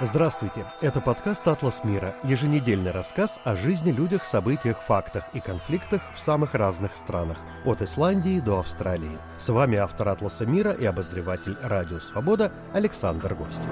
Здравствуйте! Это подкаст «Атлас мира» – еженедельный рассказ о жизни, людях, событиях, фактах и конфликтах в самых разных странах, от Исландии до Австралии. С вами автор «Атласа мира» и обозреватель «Радио Свобода» Александр Гостев.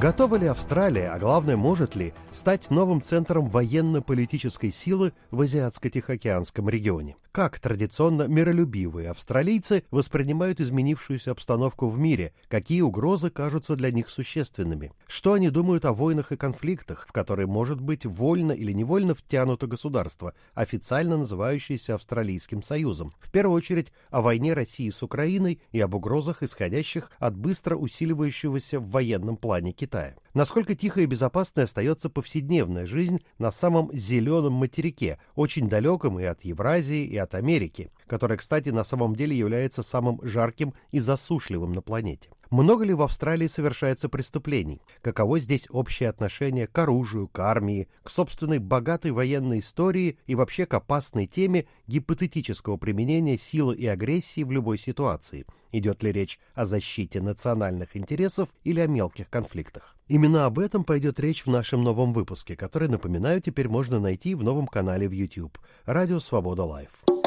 Готова ли Австралия, а главное, может ли, стать новым центром военно-политической силы в Азиатско-Тихоокеанском регионе? Как традиционно миролюбивые австралийцы воспринимают изменившуюся обстановку в мире? Какие угрозы кажутся для них существенными? Что они думают о войнах и конфликтах, в которые может быть вольно или невольно втянуто государство, официально называющееся Австралийским Союзом? В первую очередь о войне России с Украиной и об угрозах, исходящих от быстро усиливающегося в военном плане Китая. Насколько тихо и безопасной остается повседневная жизнь на самом зеленом материке, очень далеком и от Евразии, и от Америки, которая, кстати, на самом деле является самым жарким и засушливым на планете. Много ли в Австралии совершается преступлений? Каково здесь общее отношение к оружию, к армии, к собственной богатой военной истории и вообще к опасной теме гипотетического применения силы и агрессии в любой ситуации? Идет ли речь о защите национальных интересов или о мелких конфликтах? Именно об этом пойдет речь в нашем новом выпуске, который, напоминаю, теперь можно найти в новом канале в YouTube «Радио Свобода Лайв».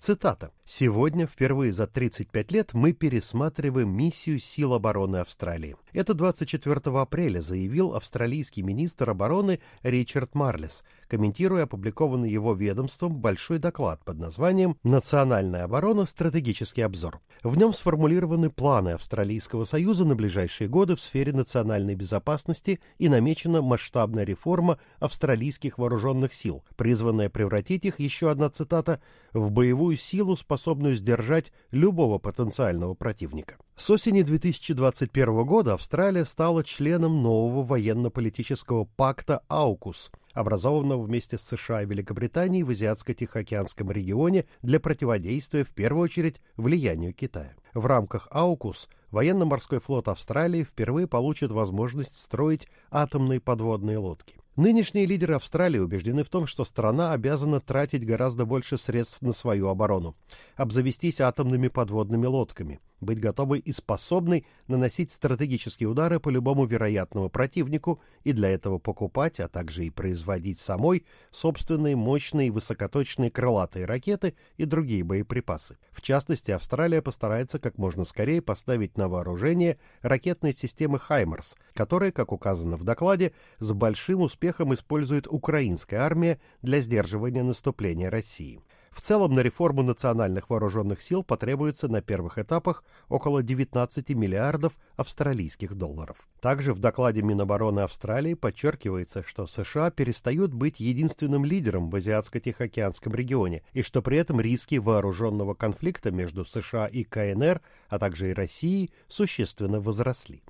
Цитата. «Сегодня, впервые за 35 лет, мы пересматриваем миссию сил обороны Австралии. Это 24 апреля заявил австралийский министр обороны Ричард Марлес, комментируя опубликованный его ведомством большой доклад под названием «Национальная оборона. Стратегический обзор». В нем сформулированы планы Австралийского союза на ближайшие годы в сфере национальной безопасности и намечена масштабная реформа австралийских вооруженных сил, призванная превратить их, еще одна цитата, в боевую силу, способную сдержать любого потенциального противника. С осени 2021 года Австралия стала членом нового военно-политического пакта «Аукус», образованного вместе с США и Великобританией в Азиатско-Тихоокеанском регионе для противодействия, в первую очередь, влиянию Китая. В рамках «Аукус» военно-морской флот Австралии впервые получит возможность строить атомные подводные лодки. Нынешние лидеры Австралии убеждены в том, что страна обязана тратить гораздо больше средств на свою оборону, обзавестись атомными подводными лодками, быть готовой и способной наносить стратегические удары по любому вероятному противнику и для этого покупать, а также и производить самой собственные мощные высокоточные крылатые ракеты и другие боеприпасы. В частности, Австралия постарается как можно скорее поставить на вооружение ракетные системы «Хаймерс», которые, как указано в докладе, с большим успехом использует украинская армия для сдерживания наступления России. В целом на реформу национальных вооруженных сил потребуется на первых этапах около 19 миллиардов австралийских долларов. Также в докладе Минобороны Австралии подчеркивается, что США перестают быть единственным лидером в Азиатско-Тихоокеанском регионе и что при этом риски вооруженного конфликта между США и КНР, а также и Россией, существенно возросли.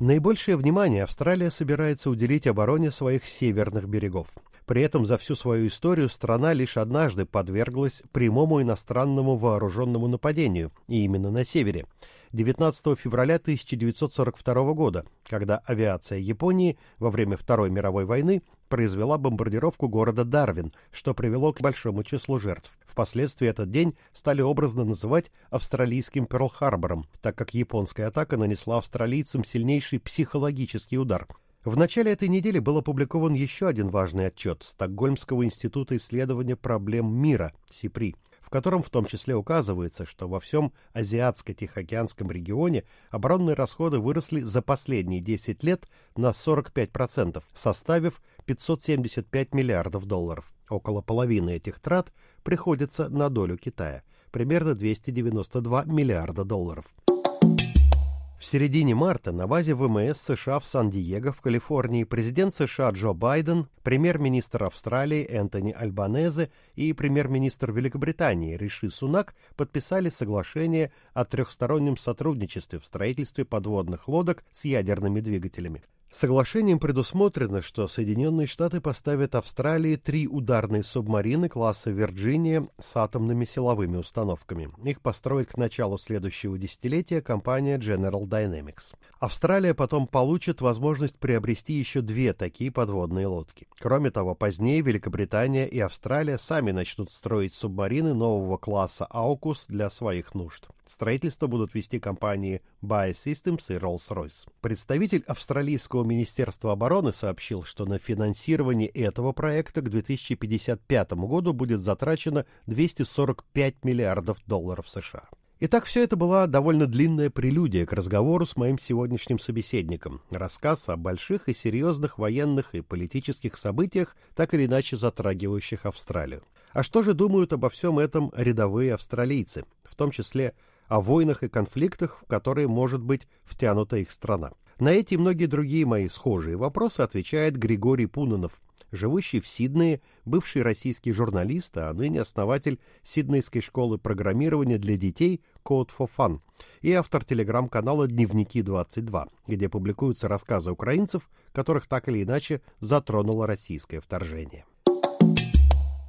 Наибольшее внимание Австралия собирается уделить обороне своих северных берегов. При этом за всю свою историю страна лишь однажды подверглась прямому иностранному вооруженному нападению, и именно на севере. 19 февраля 1942 года, когда авиация Японии во время Второй мировой войны произвела бомбардировку города Дарвин, что привело к большому числу жертв. Впоследствии этот день стали образно называть австралийским Перл-Харбором, так как японская атака нанесла австралийцам сильнейший психологический удар. В начале этой недели был опубликован еще один важный отчет Стокгольмского института исследования проблем мира, СИПРИ, в котором в том числе указывается, что во всем Азиатско-Тихоокеанском регионе оборонные расходы выросли за последние 10 лет на 45%, составив 575 миллиардов долларов. Около половины этих трат приходится на долю Китая, примерно 292 миллиарда долларов. Середине марта на базе ВМС США в Сан-Диего в Калифорнии президент США Джо Байден, премьер-министр Австралии Энтони Альбанезе и премьер-министр Великобритании Риши Сунак подписали соглашение о трехстороннем сотрудничестве в строительстве подводных лодок с ядерными двигателями. Соглашением предусмотрено, что Соединенные Штаты поставят Австралии три ударные субмарины класса «Вирджиния» с атомными силовыми установками. Их построит к началу следующего десятилетия компания General Dynamics. Австралия потом получит возможность приобрести еще две такие подводные лодки. Кроме того, позднее Великобритания и Австралия сами начнут строить субмарины нового класса «Аукус» для своих нужд. Строительство будут вести компании Biosystems и Rolls-Royce. Представитель австралийского министерства обороны сообщил, что на финансирование этого проекта к 2055 году будет затрачено 245 миллиардов долларов США. Итак, все это была довольно длинная прелюдия к разговору с моим сегодняшним собеседником. Рассказ о больших и серьезных военных и политических событиях, так или иначе затрагивающих Австралию. А что же думают обо всем этом рядовые австралийцы, в том числе о войнах и конфликтах, в которые может быть втянута их страна. На эти и многие другие мои схожие вопросы отвечает Григорий Пунанов, живущий в Сиднее, бывший российский журналист, а ныне основатель Сиднейской школы программирования для детей Code for Fun и автор телеграм-канала «Дневники-22», где публикуются рассказы украинцев, которых так или иначе затронуло российское вторжение.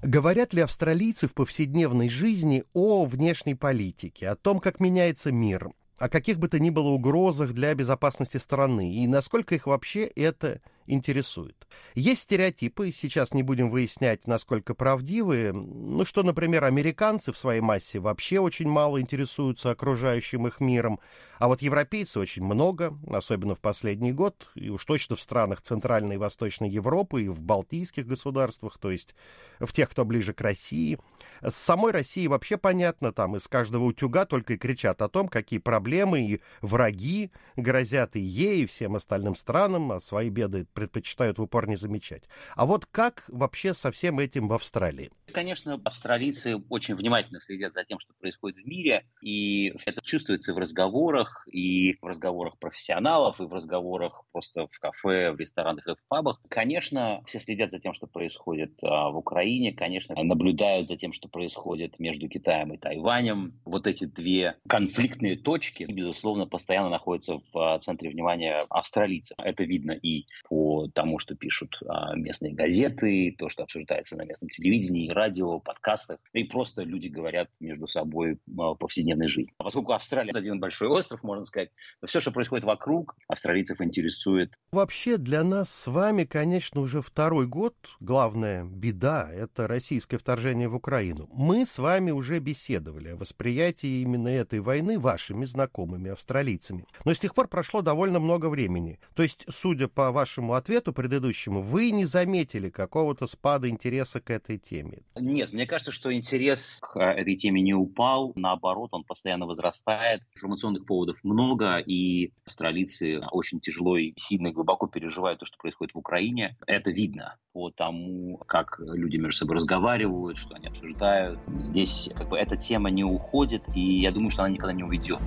Говорят ли австралийцы в повседневной жизни о внешней политике, о том, как меняется мир, о каких бы то ни было угрозах для безопасности страны и насколько их вообще это интересует. Есть стереотипы, сейчас не будем выяснять, насколько правдивые, ну что, например, американцы в своей массе вообще очень мало интересуются окружающим их миром, а вот европейцы очень много, особенно в последний год, и уж точно в странах Центральной и Восточной Европы и в балтийских государствах, то есть в тех, кто ближе к России. С самой России вообще понятно, там из каждого утюга только и кричат о том, какие проблемы и враги грозят и ей, и всем остальным странам, а свои беды предпочитают в упор не замечать. А вот как вообще со всем этим в Австралии? Конечно, австралийцы очень внимательно следят за тем, что происходит в мире, и это чувствуется в разговорах, и в разговорах профессионалов, и в разговорах просто в кафе, в ресторанах и в пабах. Конечно, все следят за тем, что происходит а, в Украине, конечно, наблюдают за тем, что происходит между Китаем и Тайванем. Вот эти две конфликтные точки, безусловно, постоянно находятся в а, центре внимания австралийцев. Это видно и по тому, что пишут а, местные газеты, то, что обсуждается на местном телевидении, радио, подкастах, и просто люди говорят между собой в повседневной жизни. А поскольку Австралия один большой остров, можно сказать, то все, что происходит вокруг, австралийцев интересует. Вообще для нас с вами, конечно, уже второй год главная беда – это российское вторжение в Украину. Мы с вами уже беседовали о восприятии именно этой войны вашими знакомыми австралийцами. Но с тех пор прошло довольно много времени. То есть, судя по вашему ответу предыдущему, вы не заметили какого-то спада интереса к этой теме. Нет, мне кажется, что интерес к этой теме не упал. Наоборот, он постоянно возрастает. Информационных поводов много, и австралийцы очень тяжело и сильно и глубоко переживают то, что происходит в Украине. Это видно по тому, как люди между собой разговаривают, что они обсуждают. Здесь как бы эта тема не уходит, и я думаю, что она никогда не уйдет.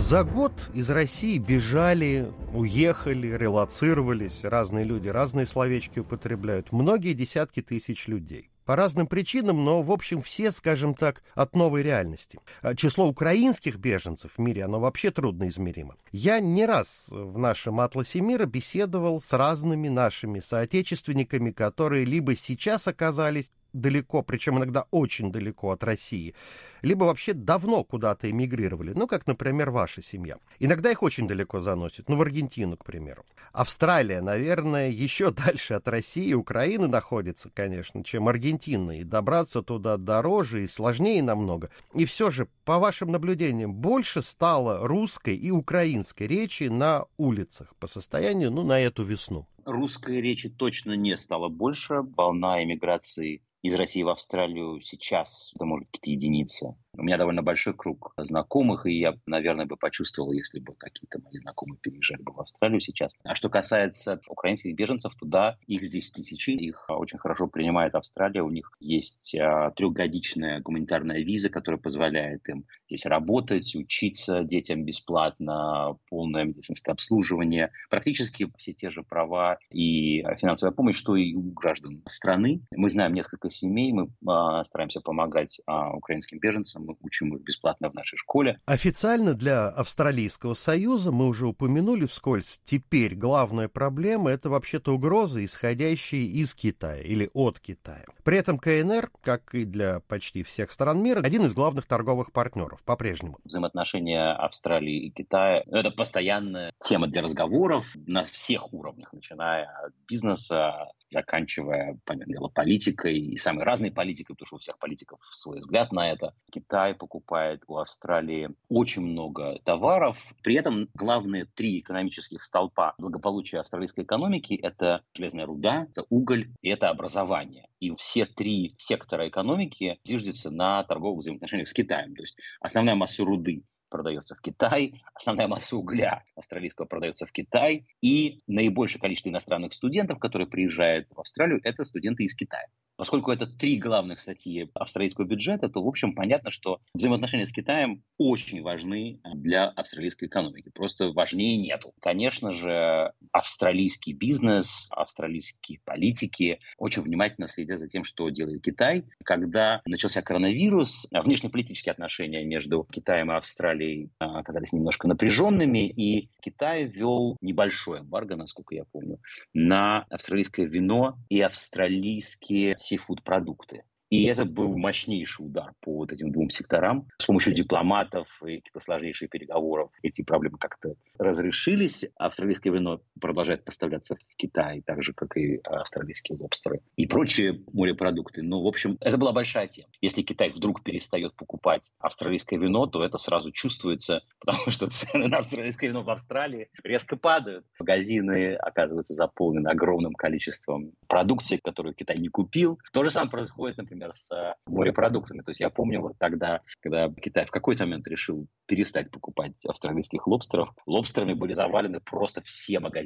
За год из России бежали, уехали, релацировались разные люди, разные словечки употребляют. Многие десятки тысяч людей. По разным причинам, но, в общем, все, скажем так, от новой реальности. А число украинских беженцев в мире, оно вообще трудно измеримо. Я не раз в нашем атласе мира беседовал с разными нашими соотечественниками, которые либо сейчас оказались далеко, причем иногда очень далеко от России, либо вообще давно куда-то эмигрировали, ну, как, например, ваша семья. Иногда их очень далеко заносит, ну, в Аргентину, к примеру. Австралия, наверное, еще дальше от России и Украины находится, конечно, чем Аргентина, и добраться туда дороже и сложнее намного. И все же, по вашим наблюдениям, больше стало русской и украинской речи на улицах по состоянию, ну, на эту весну. Русской речи точно не стало больше. Волна эмиграции из России в Австралию сейчас, это может какие-то единицы. У меня довольно большой круг знакомых, и я, наверное, бы почувствовал, если бы какие-то мои знакомые переезжали бы в Австралию сейчас. А что касается украинских беженцев, то да, их здесь тысячи, их очень хорошо принимает Австралия, у них есть а, трехгодичная гуманитарная виза, которая позволяет им здесь работать, учиться детям бесплатно, полное медицинское обслуживание, практически все те же права и финансовая помощь, что и у граждан страны. Мы знаем несколько семей, мы а, стараемся помогать а, украинским беженцам, мы учим их бесплатно в нашей школе. Официально для Австралийского Союза, мы уже упомянули вскользь, теперь главная проблема – это вообще-то угрозы, исходящие из Китая или от Китая. При этом КНР, как и для почти всех стран мира, один из главных торговых партнеров по-прежнему. Взаимоотношения Австралии и Китая – это постоянная тема для разговоров на всех уровнях, начиная от бизнеса, заканчивая, понятное дело, политикой и самой разной политикой, потому что у всех политиков свой взгляд на это. Китай покупает у Австралии очень много товаров. При этом главные три экономических столпа благополучия австралийской экономики – это железная руда, это уголь и это образование. И все три сектора экономики зиждется на торговых взаимоотношениях с Китаем. То есть основная масса руды продается в Китай, основная масса угля австралийского продается в Китай, и наибольшее количество иностранных студентов, которые приезжают в Австралию, это студенты из Китая. Поскольку это три главных статьи австралийского бюджета, то, в общем, понятно, что взаимоотношения с Китаем очень важны для австралийской экономики. Просто важнее нету. Конечно же, австралийский бизнес, австралийские политики очень внимательно следят за тем, что делает Китай. Когда начался коронавирус, внешнеполитические отношения между Китаем и Австралией а, оказались немножко напряженными, и Китай ввел небольшой эмбарго, насколько я помню, на австралийское вино и австралийские сифуд-продукты. И это был мощнейший удар по вот этим двум секторам. С помощью дипломатов и каких-то сложнейших переговоров эти проблемы как-то разрешились. Австралийское вино продолжает поставляться в Китай, так же, как и австралийские лобстеры и прочие морепродукты. Ну, в общем, это была большая тема. Если Китай вдруг перестает покупать австралийское вино, то это сразу чувствуется, потому что цены на австралийское вино в Австралии резко падают. Магазины оказываются заполнены огромным количеством продукции, которую Китай не купил. То же самое происходит, например, с э, морепродуктами. То есть я помню вот тогда, когда Китай в какой-то момент решил перестать покупать австралийских лобстеров, лобстерами были завалены просто все магазины,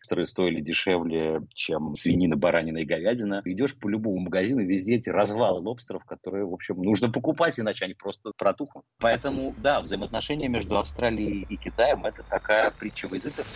которые стоили дешевле, чем свинина, баранина и говядина. Идешь по любому магазину, везде эти развалы лобстеров, которые, в общем, нужно покупать, иначе они просто протухнут. Поэтому, да, взаимоотношения между Австралией и Китаем – это такая притча в языках.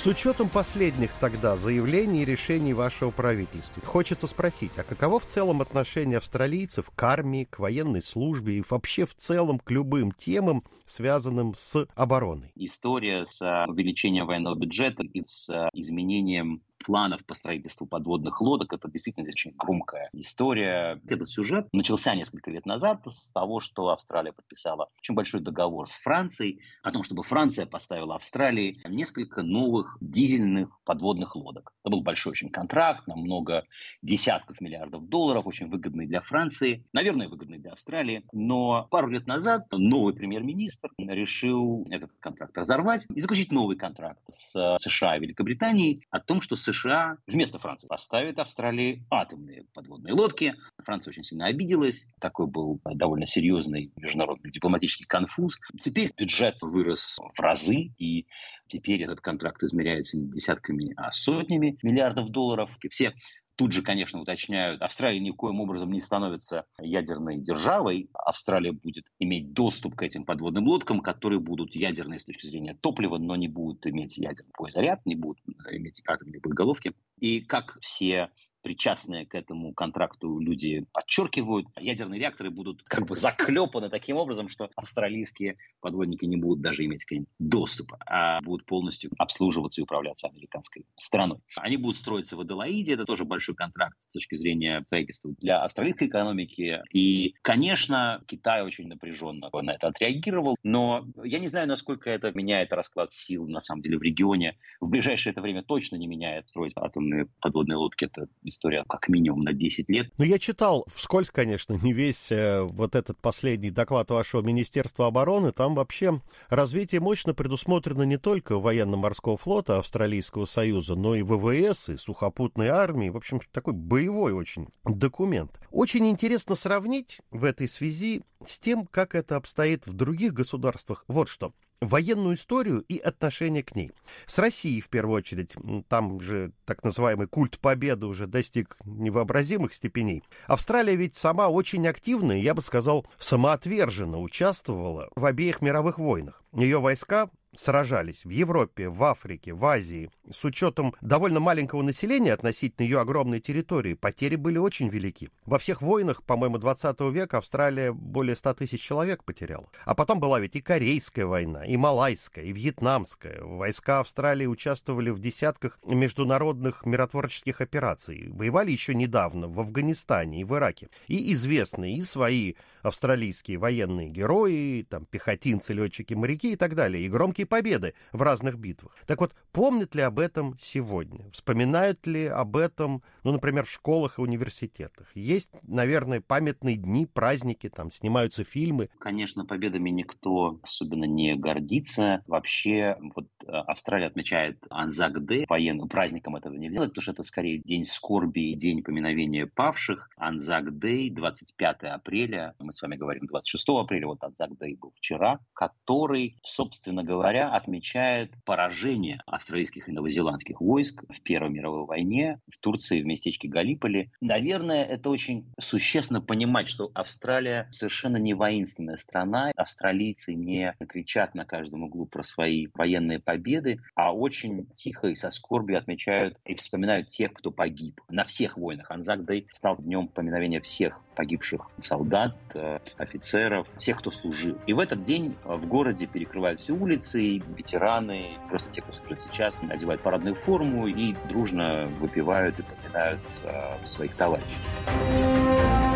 С учетом последних тогда заявлений и решений вашего правительства, хочется спросить, а каково в целом отношение австралийцев к армии, к военной службе и вообще в целом к любым темам, связанным с обороной? История с увеличением военного бюджета и с изменением планов по строительству подводных лодок. Это действительно очень громкая история. Этот сюжет начался несколько лет назад с того, что Австралия подписала очень большой договор с Францией о том, чтобы Франция поставила Австралии несколько новых дизельных подводных лодок. Это был большой очень контракт на много десятков миллиардов долларов, очень выгодный для Франции, наверное, выгодный для Австралии. Но пару лет назад новый премьер-министр решил этот контракт разорвать и заключить новый контракт с США и Великобританией о том, что США США вместо Франции поставит Австралии атомные подводные лодки. Франция очень сильно обиделась. Такой был довольно серьезный международный дипломатический конфуз. Теперь бюджет вырос в разы, и теперь этот контракт измеряется не десятками, а сотнями миллиардов долларов. Все Тут же, конечно, уточняют, Австралия никоим образом не становится ядерной державой. Австралия будет иметь доступ к этим подводным лодкам, которые будут ядерные с точки зрения топлива, но не будут иметь ядерный заряд, не будут иметь атомные боеголовки. И как все причастные к этому контракту люди подчеркивают, ядерные реакторы будут как бы заклепаны таким образом, что австралийские подводники не будут даже иметь к ним доступа, а будут полностью обслуживаться и управляться американской страной. Они будут строиться в Аделаиде, это тоже большой контракт с точки зрения строительства для австралийской экономики. И, конечно, Китай очень напряженно на это отреагировал, но я не знаю, насколько это меняет расклад сил на самом деле в регионе. В ближайшее это время точно не меняет строить атомные подводные лодки. Это история как минимум на 10 лет. Ну, я читал вскользь, конечно, не весь э, вот этот последний доклад вашего Министерства обороны. Там вообще развитие мощно предусмотрено не только военно-морского флота Австралийского Союза, но и ВВС, и сухопутной армии. В общем, такой боевой очень документ. Очень интересно сравнить в этой связи с тем, как это обстоит в других государствах. Вот что военную историю и отношение к ней. С Россией, в первую очередь, там же так называемый культ победы уже достиг невообразимых степеней. Австралия ведь сама очень активно, я бы сказал, самоотверженно участвовала в обеих мировых войнах. Ее войска сражались в Европе, в Африке, в Азии. С учетом довольно маленького населения относительно ее огромной территории, потери были очень велики. Во всех войнах, по-моему, 20 века Австралия более 100 тысяч человек потеряла. А потом была ведь и Корейская война, и Малайская, и Вьетнамская. Войска Австралии участвовали в десятках международных миротворческих операций. Воевали еще недавно в Афганистане и в Ираке. И известные, и свои австралийские военные герои, там, пехотинцы, летчики, моряки и так далее, и громкие победы в разных битвах. Так вот, помнят ли об этом сегодня? Вспоминают ли об этом, ну, например, в школах и университетах? Есть, наверное, памятные дни, праздники, там, снимаются фильмы. Конечно, победами никто особенно не гордится. Вообще, вот э, Австралия отмечает Анзак Дэ, военным праздником этого не делать, потому что это скорее день скорби, день поминовения павших. Анзак Дэй, 25 апреля, мы с вами говорим 26 апреля, вот Анзак Дэй был вчера, который, собственно говоря, отмечает поражение австралийских и новозеландских войск в Первой мировой войне в Турции в местечке Галиполи. Наверное, это очень существенно понимать, что Австралия совершенно не воинственная страна. Австралийцы не кричат на каждом углу про свои военные победы, а очень тихо и со скорбью отмечают и вспоминают тех, кто погиб на всех войнах. Анзак Дэй стал днем поминовения всех погибших солдат, э, офицеров, всех, кто служил. И в этот день э, в городе перекрывают все улицы, ветераны, просто те, кто служит сейчас, надевают парадную форму и дружно выпивают и поминают э, своих товарищей.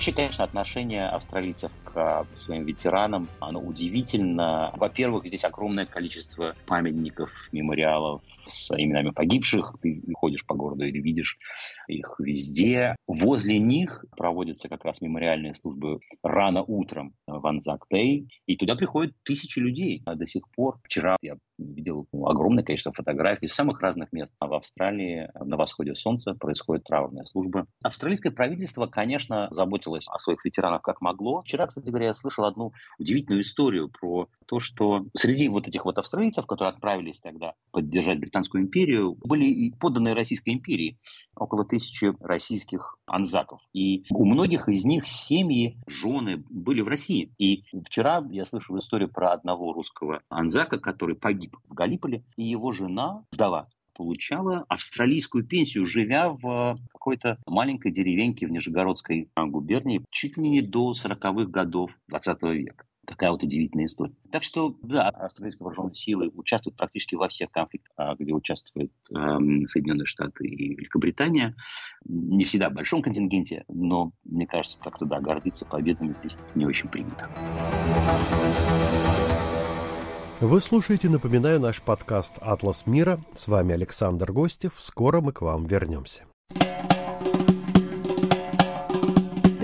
Вообще, конечно, отношение австралийцев к своим ветеранам, оно удивительно. Во-первых, здесь огромное количество памятников, мемориалов с именами погибших. Ты ходишь по городу или видишь их везде. Возле них проводятся как раз мемориальные службы рано утром в Анзак Дэй. И туда приходят тысячи людей а до сих пор. Вчера я видел огромное количество фотографий из самых разных мест. А в Австралии на восходе солнца происходит траурная служба. Австралийское правительство, конечно, заботилось о своих ветеранах как могло. Вчера, кстати говоря, я слышал одну удивительную историю про то, что среди вот этих вот австралийцев, которые отправились тогда поддержать Британскую империю, были и подданные Российской империи около тысячи российских анзаков. И у многих из них семьи, жены были в России. И вчера я слышал историю про одного русского анзака, который погиб в Галиполе, и его жена, вдова, получала австралийскую пенсию, живя в какой-то маленькой деревеньке в Нижегородской губернии чуть ли не до 40-х годов 20 века такая вот удивительная история. Так что, да, австралийские вооруженные силы участвуют практически во всех конфликтах, а, где участвуют эм, Соединенные Штаты и Великобритания. Не всегда в большом контингенте, но, мне кажется, как-то, да, гордиться победами здесь не очень принято. Вы слушаете, напоминаю, наш подкаст «Атлас мира». С вами Александр Гостев. Скоро мы к вам вернемся.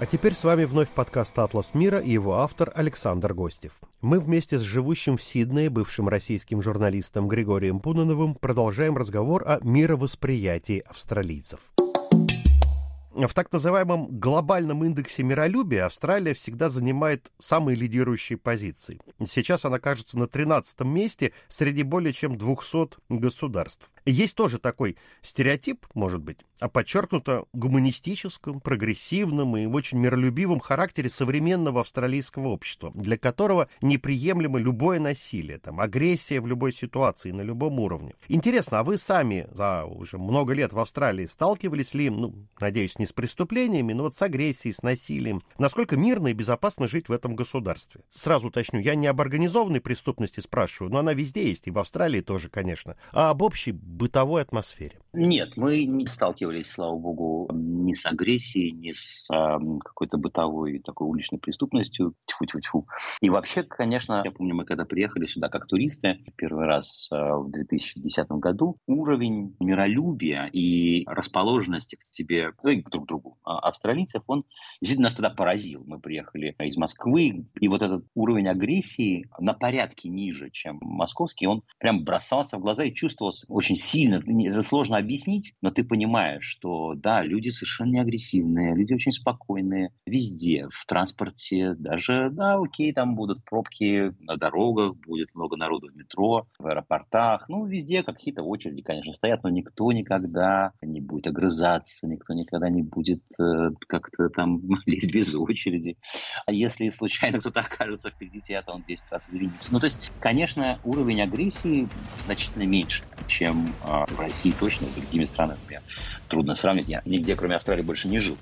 А теперь с вами вновь подкаст «Атлас мира» и его автор Александр Гостев. Мы вместе с живущим в Сиднее бывшим российским журналистом Григорием Пуноновым продолжаем разговор о мировосприятии австралийцев. В так называемом глобальном индексе миролюбия Австралия всегда занимает самые лидирующие позиции. Сейчас она кажется на 13 месте среди более чем 200 государств. Есть тоже такой стереотип, может быть, о подчеркнуто гуманистическом, прогрессивном и очень миролюбивом характере современного австралийского общества, для которого неприемлемо любое насилие, там, агрессия в любой ситуации, на любом уровне. Интересно, а вы сами за уже много лет в Австралии сталкивались ли, ну, надеюсь, не с преступлениями, но вот с агрессией, с насилием? Насколько мирно и безопасно жить в этом государстве? Сразу уточню, я не об организованной преступности спрашиваю, но она везде есть, и в Австралии тоже, конечно, а об общей бытовой атмосфере? Нет, мы не сталкивались, слава богу, ни с агрессией, ни с э, какой-то бытовой такой уличной преступностью. Тьфу-тьфу-тьфу. И вообще, конечно, я помню, мы когда приехали сюда как туристы, первый раз э, в 2010 году, уровень миролюбия и расположенности к тебе, ну, и друг другу а, австралийцев, он действительно нас тогда поразил. Мы приехали из Москвы, и вот этот уровень агрессии на порядке ниже, чем московский, он прям бросался в глаза и чувствовался очень сильно. Сложно объяснить, но ты понимаешь, что да, люди совершенно не агрессивные, люди очень спокойные везде, в транспорте, даже, да, окей, там будут пробки на дорогах, будет много народу в метро, в аэропортах, ну, везде какие-то очереди, конечно, стоят, но никто никогда не будет огрызаться, никто никогда не будет э, как-то там лезть без очереди. А если случайно кто-то окажется впереди тебя, то он 10 раз извинится. Ну, то есть, конечно, уровень агрессии значительно меньше, чем э, в России точно, с другими странами. Например. Трудно сравнить. Я нигде, кроме Австралии, больше не жил.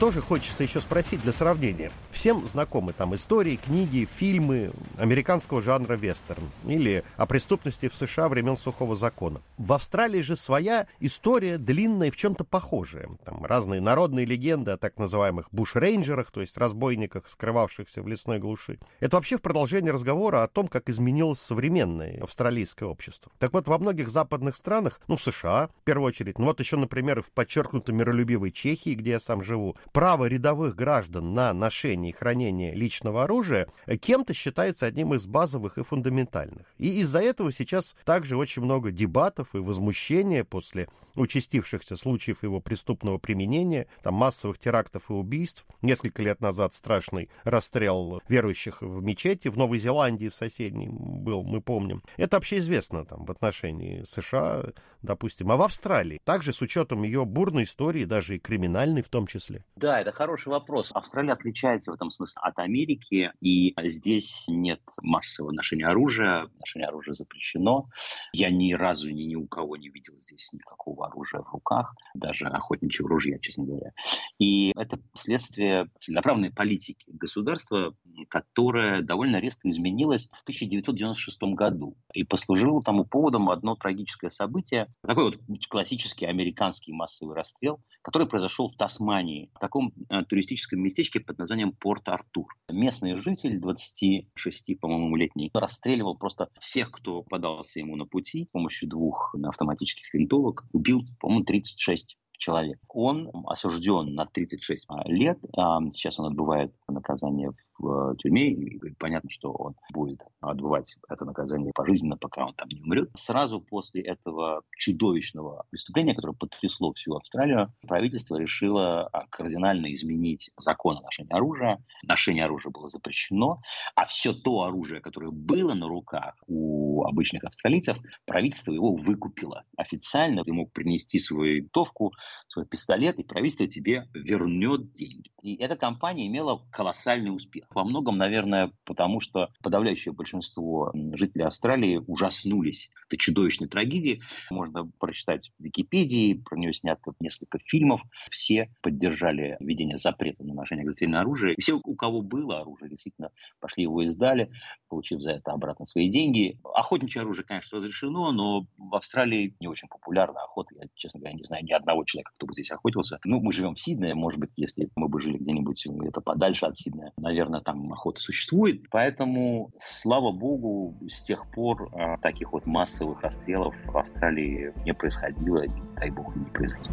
тоже хочется еще спросить для сравнения. Всем знакомы там истории, книги, фильмы американского жанра вестерн или о преступности в США времен сухого закона. В Австралии же своя история длинная в чем-то похожая. Там разные народные легенды о так называемых буш-рейнджерах, то есть разбойниках, скрывавшихся в лесной глуши. Это вообще в продолжении разговора о том, как изменилось современное австралийское общество. Так вот, во многих западных странах, ну, в США, в первую очередь, ну вот еще, например, в подчеркнуто миролюбивой Чехии, где я сам живу, право рядовых граждан на ношение и хранение личного оружия кем-то считается одним из базовых и фундаментальных. И из-за этого сейчас также очень много дебатов и возмущения после участившихся случаев его преступного применения, там массовых терактов и убийств. Несколько лет назад страшный расстрел верующих в мечети в Новой Зеландии в соседней был, мы помним. Это вообще известно там в отношении США, допустим, а в Австралии. Также с учетом ее бурной истории, даже и криминальной в том числе. Да, это хороший вопрос. Австралия отличается в этом смысле от Америки, и здесь нет массового ношения оружия. Ношение оружия запрещено. Я ни разу ни, ни у кого не видел здесь никакого оружия в руках, даже охотничьего ружья, честно говоря. И это следствие целенаправленной политики государства, которое довольно резко изменилось в 1996 году. И послужило тому поводом одно трагическое событие. Такой вот классический американский массовый расстрел, который произошел в Тасмании таком э, туристическом местечке под названием Порт-Артур. Местный житель, 26, по-моему, летний, расстреливал просто всех, кто подался ему на пути с помощью двух автоматических винтовок. Убил, по-моему, 36 человек. Он осужден на 36 лет. А, сейчас он отбывает наказание в тюрьме, и понятно, что он будет отбывать это наказание пожизненно, пока он там не умрет. Сразу после этого чудовищного преступления, которое потрясло всю Австралию, правительство решило а, кардинально изменить закон о ношении оружия. Ношение оружия было запрещено, а все то оружие, которое было на руках у обычных австралийцев, правительство его выкупило. Официально ты мог принести свою винтовку, свой пистолет, и правительство тебе вернет деньги. И эта компания имела колоссальный успех. Во многом, наверное, потому что подавляющее большинство жителей Австралии ужаснулись этой чудовищной трагедии. Можно прочитать в Википедии, про нее снято несколько фильмов. Все поддержали введение запрета на ношение огнестрельного оружия. Все, у кого было оружие, действительно пошли его и сдали, получив за это обратно свои деньги. Охотничье оружие, конечно, разрешено, но в Австралии не очень популярна охота. Я, честно говоря, не знаю ни одного человека, кто бы здесь охотился. Ну, мы живем в Сиднее, может быть, если мы бы жили где-нибудь где-то подальше от Сиднея, наверное, там охота существует. Поэтому, слава богу, с тех пор э, таких вот массовых расстрелов в Австралии не происходило, и, дай бог, не произойдет.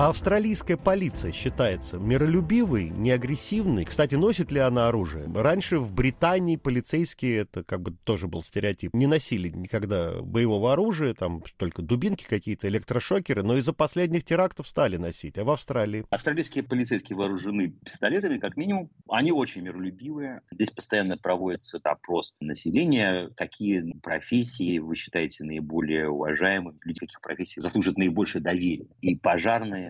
А австралийская полиция считается миролюбивой, неагрессивной. Кстати, носит ли она оружие? Раньше в Британии полицейские, это как бы тоже был стереотип, не носили никогда боевого оружия, там только дубинки какие-то, электрошокеры, но из-за последних терактов стали носить. А в Австралии? Австралийские полицейские вооружены пистолетами, как минимум. Они очень миролюбивые. Здесь постоянно проводится опрос населения, какие профессии вы считаете наиболее уважаемыми, люди каких профессий заслужат наибольшее доверие. И пожарные,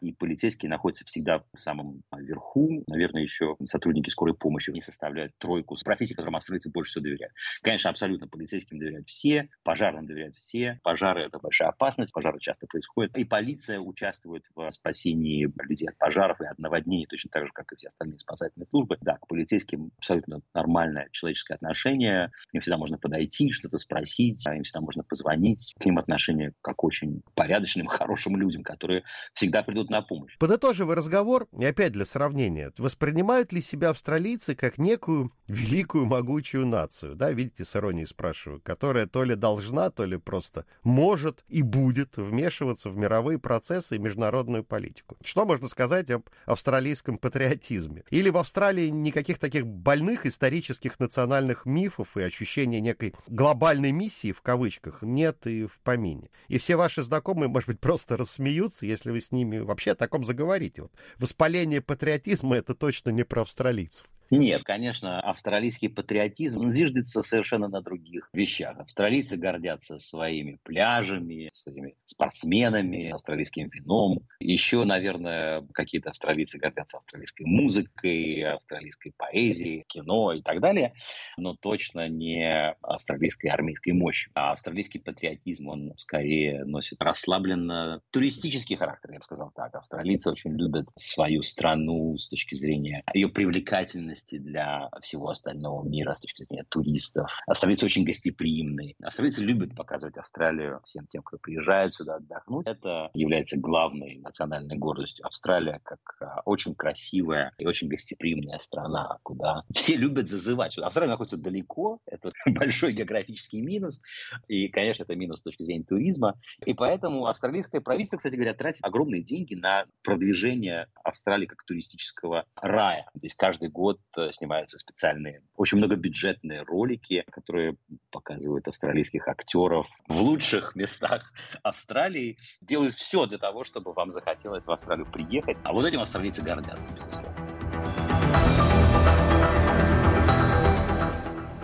и полицейские находятся всегда в самом верху. Наверное, еще сотрудники скорой помощи не составляют тройку с профессий, которым австралийцы больше всего доверяют. Конечно, абсолютно полицейским доверяют все, пожарным доверяют все. Пожары – это большая опасность, пожары часто происходят. И полиция участвует в спасении людей от пожаров и от наводнений, точно так же, как и все остальные спасательные службы. Да, к полицейским абсолютно нормальное человеческое отношение. Им всегда можно подойти, что-то спросить, им всегда можно позвонить. К ним отношение как очень порядочным, хорошим людям, которые всегда придут придут на помощь. Подытоживая разговор, и опять для сравнения, воспринимают ли себя австралийцы как некую великую могучую нацию? Да, видите, с иронией спрашиваю, которая то ли должна, то ли просто может и будет вмешиваться в мировые процессы и международную политику. Что можно сказать об австралийском патриотизме? Или в Австралии никаких таких больных исторических национальных мифов и ощущения некой глобальной миссии, в кавычках, нет и в помине. И все ваши знакомые, может быть, просто рассмеются, если вы с ними вообще о таком заговорите. Вот воспаление патриотизма — это точно не про австралийцев. Нет, конечно, австралийский патриотизм зиждется совершенно на других вещах. Австралийцы гордятся своими пляжами, своими спортсменами, австралийским вином. Еще, наверное, какие-то австралийцы гордятся австралийской музыкой, австралийской поэзией, кино и так далее, но точно не австралийской армейской мощью. А австралийский патриотизм, он скорее носит расслабленно туристический характер, я бы сказал так. Австралийцы очень любят свою страну с точки зрения ее привлекательности ценности для всего остального мира с точки зрения туристов. Австралийцы очень гостеприимные. Австралийцы любят показывать Австралию всем тем, кто приезжает сюда отдохнуть. Это является главной национальной гордостью. Австралия как а, очень красивая и очень гостеприимная страна, куда все любят зазывать. Австралия находится далеко, это большой географический минус, и, конечно, это минус с точки зрения туризма. И поэтому австралийское правительство, кстати говоря, тратит огромные деньги на продвижение Австралии как туристического рая. Здесь каждый год снимаются специальные, очень многобюджетные ролики, которые показывают австралийских актеров в лучших местах Австралии. Делают все для того, чтобы вам захотелось в Австралию приехать. А вот этим австралийцы гордятся, безусловно.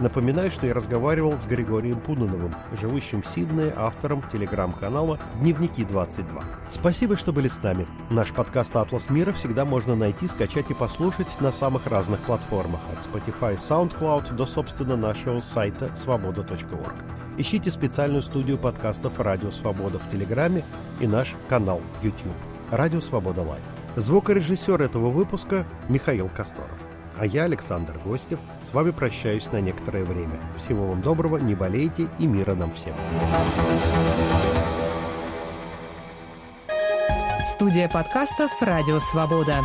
Напоминаю, что я разговаривал с Григорием Пуноновым, живущим в Сиднее, автором телеграм-канала «Дневники 22». Спасибо, что были с нами. Наш подкаст «Атлас мира» всегда можно найти, скачать и послушать на самых разных платформах, от Spotify SoundCloud до, собственно, нашего сайта свобода.орг. Ищите специальную студию подкастов «Радио Свобода» в Телеграме и наш канал YouTube «Радио Свобода Лайв». Звукорежиссер этого выпуска Михаил Косторов. А я, Александр Гостев, с вами прощаюсь на некоторое время. Всего вам доброго, не болейте и мира нам всем. Студия подкастов «Радио Свобода».